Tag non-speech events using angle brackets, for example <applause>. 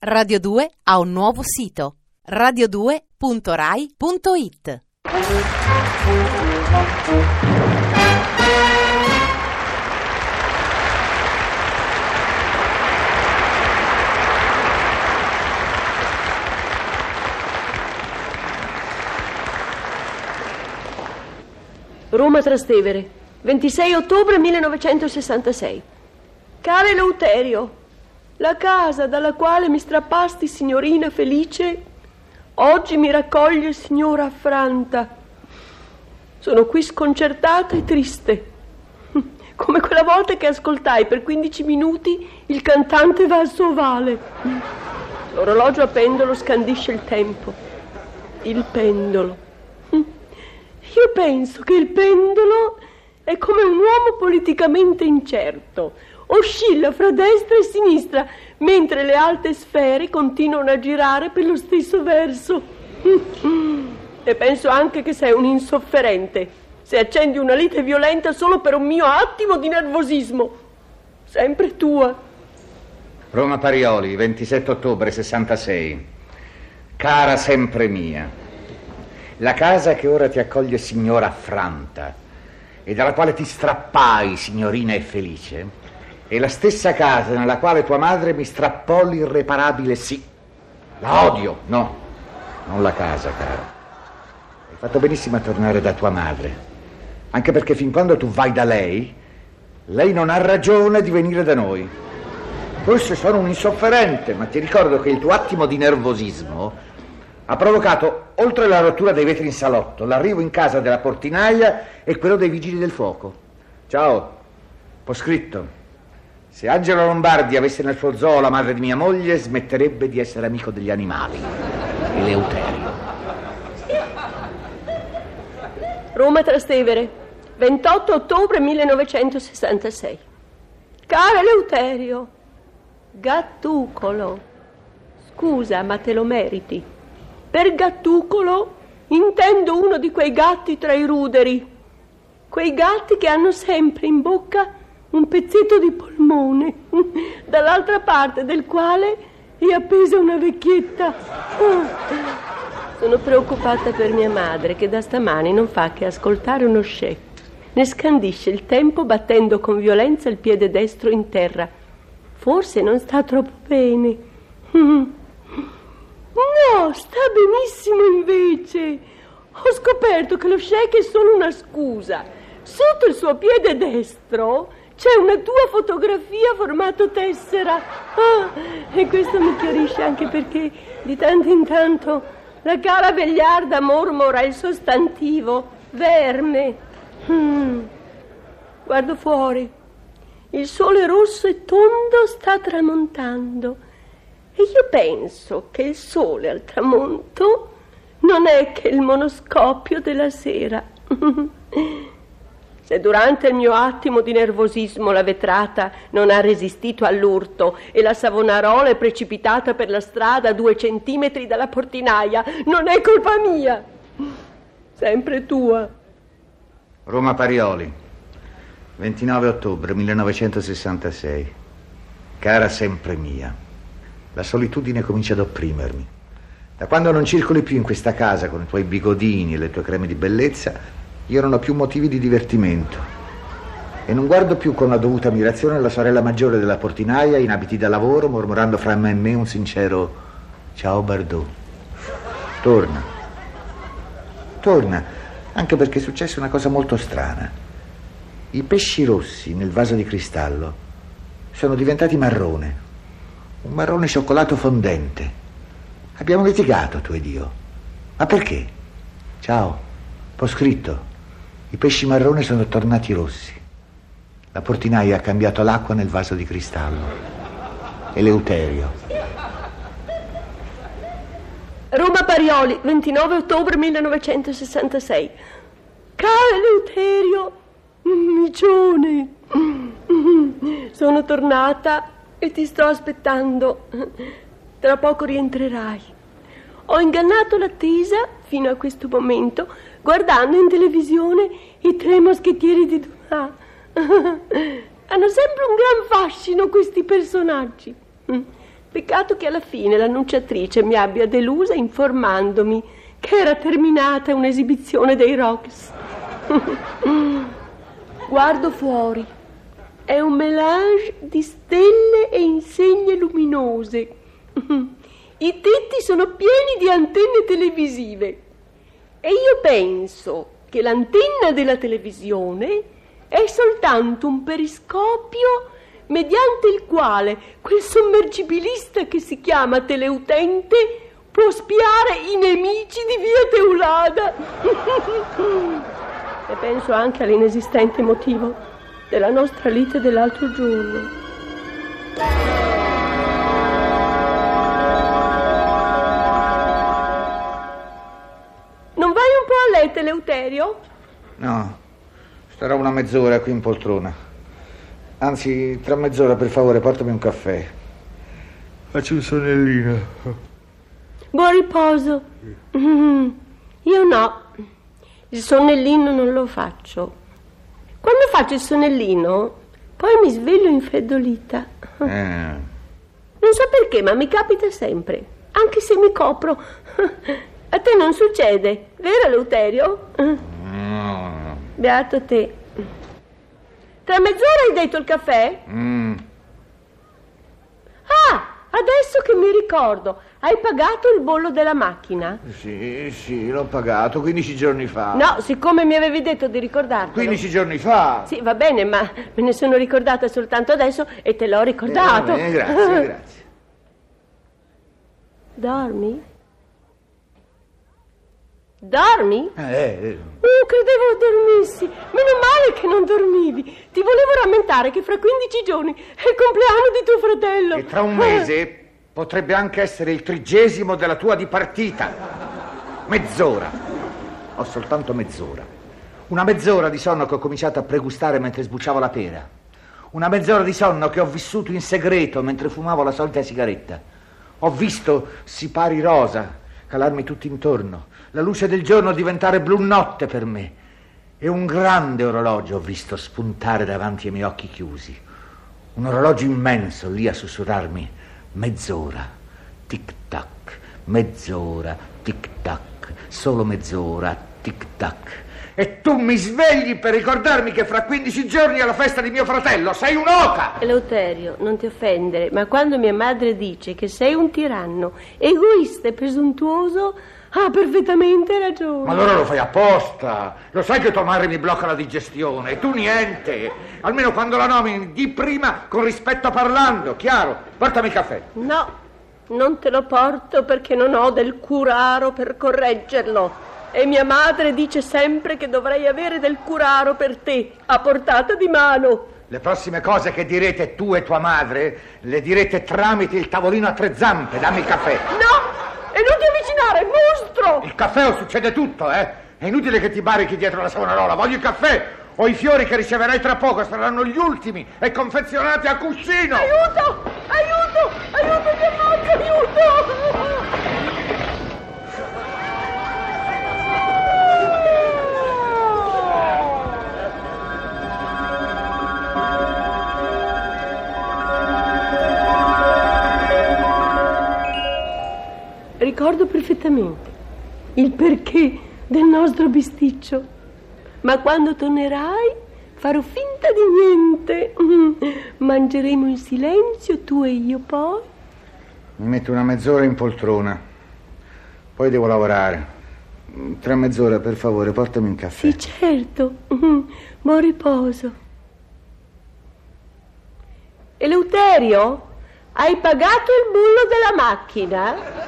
Radio 2 ha un nuovo sito radio2.rai.it Roma Trastevere, 26 ottobre 1966. Care Eleuterio, la casa dalla quale mi strappasti, signorina felice, oggi mi raccoglie signora affranta. Sono qui sconcertata e triste, <laughs> come quella volta che ascoltai per 15 minuti il cantante Valso Ovale. L'orologio a pendolo scandisce il tempo. Il pendolo. Io penso che il pendolo è come un uomo politicamente incerto, oscilla fra destra e sinistra, mentre le alte sfere continuano a girare per lo stesso verso. E penso anche che sei un insofferente, se accendi una lite violenta solo per un mio attimo di nervosismo. Sempre tua. Roma Parioli, 27 ottobre 66. Cara sempre mia, la casa che ora ti accoglie signora affranta e dalla quale ti strappai, signorina e felice, è la stessa casa nella quale tua madre mi strappò l'irreparabile sì. La odio, no, non la casa, cara. Hai fatto benissimo a tornare da tua madre, anche perché fin quando tu vai da lei, lei non ha ragione di venire da noi. Forse sono un insofferente, ma ti ricordo che il tuo attimo di nervosismo ha provocato, oltre la rottura dei vetri in salotto, l'arrivo in casa della portinaia e quello dei vigili del fuoco. Ciao, ho scritto. Se Angelo Lombardi avesse nel suo zoo la madre di mia moglie, smetterebbe di essere amico degli animali. Eleuterio. Roma Trastevere, 28 ottobre 1966. Caro Eleuterio, gattucolo, scusa ma te lo meriti. Per gattucolo intendo uno di quei gatti tra i ruderi, quei gatti che hanno sempre in bocca un pezzetto di polmone, <laughs> dall'altra parte del quale è appesa una vecchietta. Sono preoccupata per mia madre che da stamani non fa che ascoltare uno scetto. Ne scandisce il tempo battendo con violenza il piede destro in terra. Forse non sta troppo bene. <laughs> No, sta benissimo invece. Ho scoperto che lo shake è solo una scusa. Sotto il suo piede destro c'è una tua fotografia formato tessera. Ah, e questo mi chiarisce anche perché di tanto in tanto la cara vegliarda mormora il sostantivo verme. Hmm. Guardo fuori. Il sole rosso e tondo sta tramontando. E io penso che il sole al tramonto non è che il monoscopio della sera. <laughs> Se durante il mio attimo di nervosismo la vetrata non ha resistito all'urto e la savonarola è precipitata per la strada a due centimetri dalla portinaia, non è colpa mia. Sempre tua. Roma Parioli, 29 ottobre 1966. Cara sempre mia, la solitudine comincia ad opprimermi. Da quando non circoli più in questa casa con i tuoi bigodini e le tue creme di bellezza, io non ho più motivi di divertimento e non guardo più con la dovuta ammirazione la sorella maggiore della portinaia in abiti da lavoro, mormorando fra me e me un sincero ciao Bardot. Torna. Torna, anche perché è successa una cosa molto strana. I pesci rossi nel vaso di cristallo sono diventati marrone, un marrone cioccolato fondente. Abbiamo litigato, tu ed io. Ma perché? Ciao, ho scritto. I pesci marroni sono tornati rossi. La portinaia ha cambiato l'acqua nel vaso di cristallo. Eleuterio. Roma Parioli, 29 ottobre 1966. Caro Eleuterio, micione, sono tornata e ti sto aspettando. Tra poco rientrerai. Ho ingannato l'attesa fino a questo momento guardando in televisione i tre moschettieri di Dumas. Hanno sempre un gran fascino questi personaggi. Peccato che alla fine l'annunciatrice mi abbia delusa informandomi che era terminata un'esibizione dei Rocks. Guardo fuori. È un melange di stelle e insegne luminose. <laughs> I tetti sono pieni di antenne televisive. E io penso che l'antenna della televisione è soltanto un periscopio mediante il quale quel sommergibilista che si chiama teleutente può spiare i nemici di via Teulada. <laughs> e penso anche all'inesistente motivo della nostra lite dell'altro giorno. Non vai un po' a letto, Eleuterio? No, starò una mezz'ora qui in poltrona. Anzi, tra mezz'ora, per favore, portami un caffè. Faccio un sonnellino. Buon riposo. <laughs> Io no. Il sonnellino non lo faccio. Quando faccio il sonnellino, poi mi sveglio infreddolita. Eh. Non so perché, ma mi capita sempre, anche se mi copro. <laughs> A te non succede, vero Leuterio? No. Beato te. Tra mezz'ora hai detto il caffè? Mm. Adesso che mi ricordo, hai pagato il bollo della macchina? Sì, sì, l'ho pagato 15 giorni fa. No, siccome mi avevi detto di ricordartelo. 15 giorni fa? Sì, va bene, ma me ne sono ricordata soltanto adesso e te l'ho ricordato. Eh, va bene, grazie, <laughs> grazie. Dormi? Dormi? Eh, Oh, credevo dormissi. Meno male che non dormivi. Ti volevo rammentare che fra 15 giorni è il compleanno di tuo fratello. e tra un mese <laughs> potrebbe anche essere il trigesimo della tua dipartita. Mezz'ora. Ho soltanto mezz'ora. Una mezz'ora di sonno che ho cominciato a pregustare mentre sbucciavo la pera. Una mezz'ora di sonno che ho vissuto in segreto mentre fumavo la solita sigaretta. Ho visto sipari rosa calarmi tutto intorno, la luce del giorno diventare blu notte per me e un grande orologio ho visto spuntare davanti ai miei occhi chiusi. Un orologio immenso lì a sussurrarmi mezz'ora, tic tac, mezz'ora, tic tac, solo mezz'ora, tic tac. E tu mi svegli per ricordarmi che fra 15 giorni è la festa di mio fratello. Sei un'oca! Eleuterio, non ti offendere, ma quando mia madre dice che sei un tiranno, egoista e presuntuoso, ha perfettamente ragione. Ma allora lo fai apposta. Lo sai che tua madre mi blocca la digestione e tu niente. Almeno quando la nomini, di prima con rispetto parlando, chiaro. Portami il caffè. No, non te lo porto perché non ho del curaro per correggerlo. E mia madre dice sempre che dovrei avere del curaro per te, a portata di mano. Le prossime cose che direte tu e tua madre, le direte tramite il tavolino a tre zampe. Dammi il caffè. No! E non ti avvicinare, mostro! Il caffè o succede tutto, eh? È inutile che ti barichi dietro la savonarola. Voglio il caffè. O i fiori che riceverai tra poco saranno gli ultimi e confezionati a cuscino. Aiuto! Aiuto! Aiuto, mi ammazzo, aiuto! Ricordo perfettamente il perché del nostro bisticcio. Ma quando tornerai farò finta di niente. <laughs> Mangeremo in silenzio, tu e io poi. Mi metto una mezz'ora in poltrona. Poi devo lavorare. Tra mezz'ora, per favore, portami un caffè. Sì, certo. <laughs> Buon riposo. Eleuterio, hai pagato il bullo della macchina?